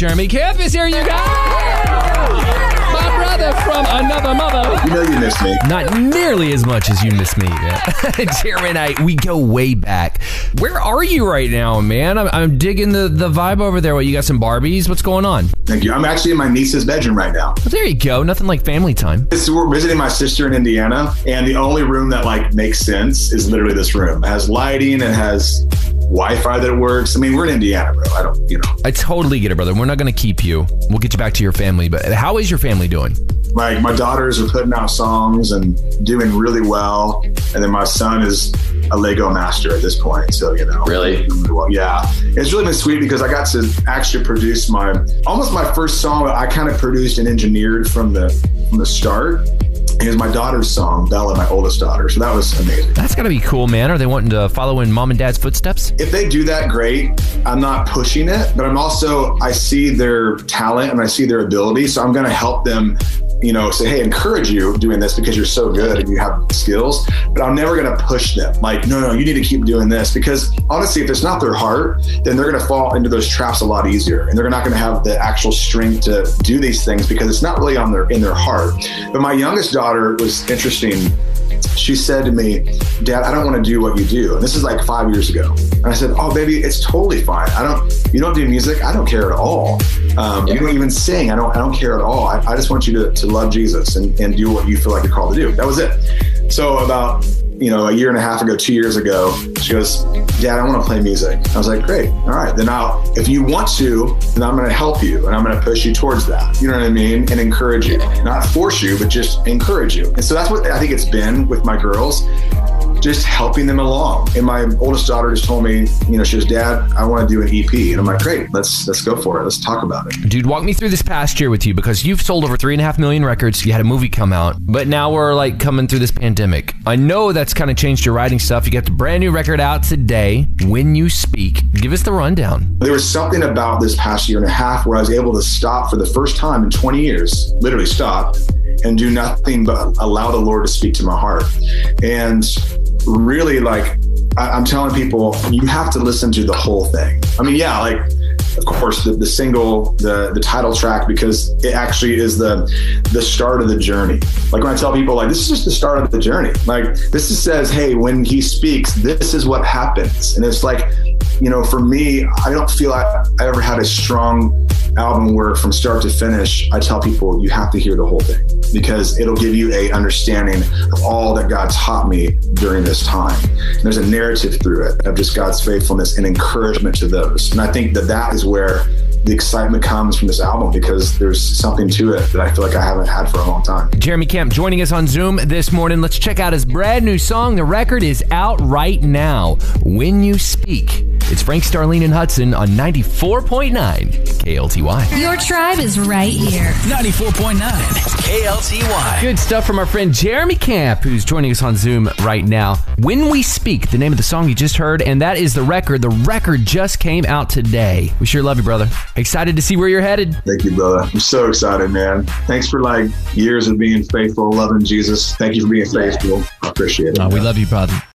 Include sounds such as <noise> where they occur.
Jeremy Camp is here, you guys. My brother from another mother. You know you miss me. Not nearly as much as you miss me. <laughs> Jeremy and I, we go way back. Where are you right now, man? I'm, I'm digging the, the vibe over there. What, you got some Barbies? What's going on? Thank you. I'm actually in my niece's bedroom right now. Well, there you go. Nothing like family time. This, we're visiting my sister in Indiana, and the only room that like makes sense is literally this room. It has lighting, it has Wi-Fi that works. I mean, we're in Indiana, bro. I don't, you know. I totally get it, brother. We're not going to keep you. We'll get you back to your family. But how is your family doing? Like my daughters are putting out songs and doing really well, and then my son is a Lego master at this point. So you know, Really? well, yeah, it's really been sweet because I got to actually produce my almost my first song. I kind of produced and engineered from the from the start. It was my daughter's song, Bella, my oldest daughter. So that was amazing. That's got to be cool, man. Are they wanting to follow in mom and dad's footsteps? if they do that, great. I'm not pushing it, but I'm also I see their talent and I see their ability, so I'm going to help them. You know, say, hey, encourage you doing this because you're so good and you have skills. But I'm never going to push them. Like, no, no, you need to keep doing this because honestly, if it's not their heart, then they're going to fall into those traps a lot easier, and they're not going to have the actual strength to do these things because it's not really on their in their heart. But my youngest daughter was interesting she said to me, Dad, I don't want to do what you do. And this is like five years ago. And I said, Oh, baby, it's totally fine. I don't, you don't do music. I don't care at all. Um, You don't even sing. I don't, I don't care at all. I, I just want you to, to love Jesus and, and do what you feel like you're called to do. That was it. So about, you know, a year and a half ago, two years ago, she goes, Dad, I want to play music. I was like, great. All right. Then I'll, if you want to, then I'm going to help you and I'm going to push you towards that. You know what I mean? And encourage you, not force you, but just encourage you. And so that's what I think it's been with my girls just helping them along. And my oldest daughter just told me, you know, she goes, Dad, I want to do an EP. And I'm like, great, let's let's go for it. Let's talk about it. Dude, walk me through this past year with you because you've sold over three and a half million records. You had a movie come out, but now we're like coming through this pandemic. I know that's kind of changed your writing stuff. You got the brand new record out today, When You Speak. Give us the rundown. There was something about this past year and a half where I was able to stop for the first time in 20 years, literally stop and do nothing but allow the Lord to speak to my heart. And really, like, I, I'm telling people, you have to listen to the whole thing. I mean, yeah, like, of course, the, the single, the the title track, because it actually is the the start of the journey. Like when I tell people, like this is just the start of the journey. Like this is, says, hey, when he speaks, this is what happens, and it's like, you know, for me, I don't feel I, I ever had a strong album where from start to finish, I tell people you have to hear the whole thing because it'll give you a understanding of all that God taught me during this time. And there's a narrative through it of just God's faithfulness and encouragement to those. And I think that that is where the excitement comes from this album because there's something to it that I feel like I haven't had for a long time. Jeremy Camp joining us on Zoom this morning. Let's check out his brand new song. The record is out right now. When You Speak. It's Frank Starling, and Hudson on 94.9 KLTY. Your tribe is right here. 94.9 KLTY. Good stuff from our friend Jeremy Camp, who's joining us on Zoom right now. When We Speak, the name of the song you just heard, and that is the record. The record just came out today. We sure love you, brother. Excited to see where you're headed. Thank you, brother. I'm so excited, man. Thanks for like years of being faithful, loving Jesus. Thank you for being faithful. I appreciate it. Uh, we love you, brother.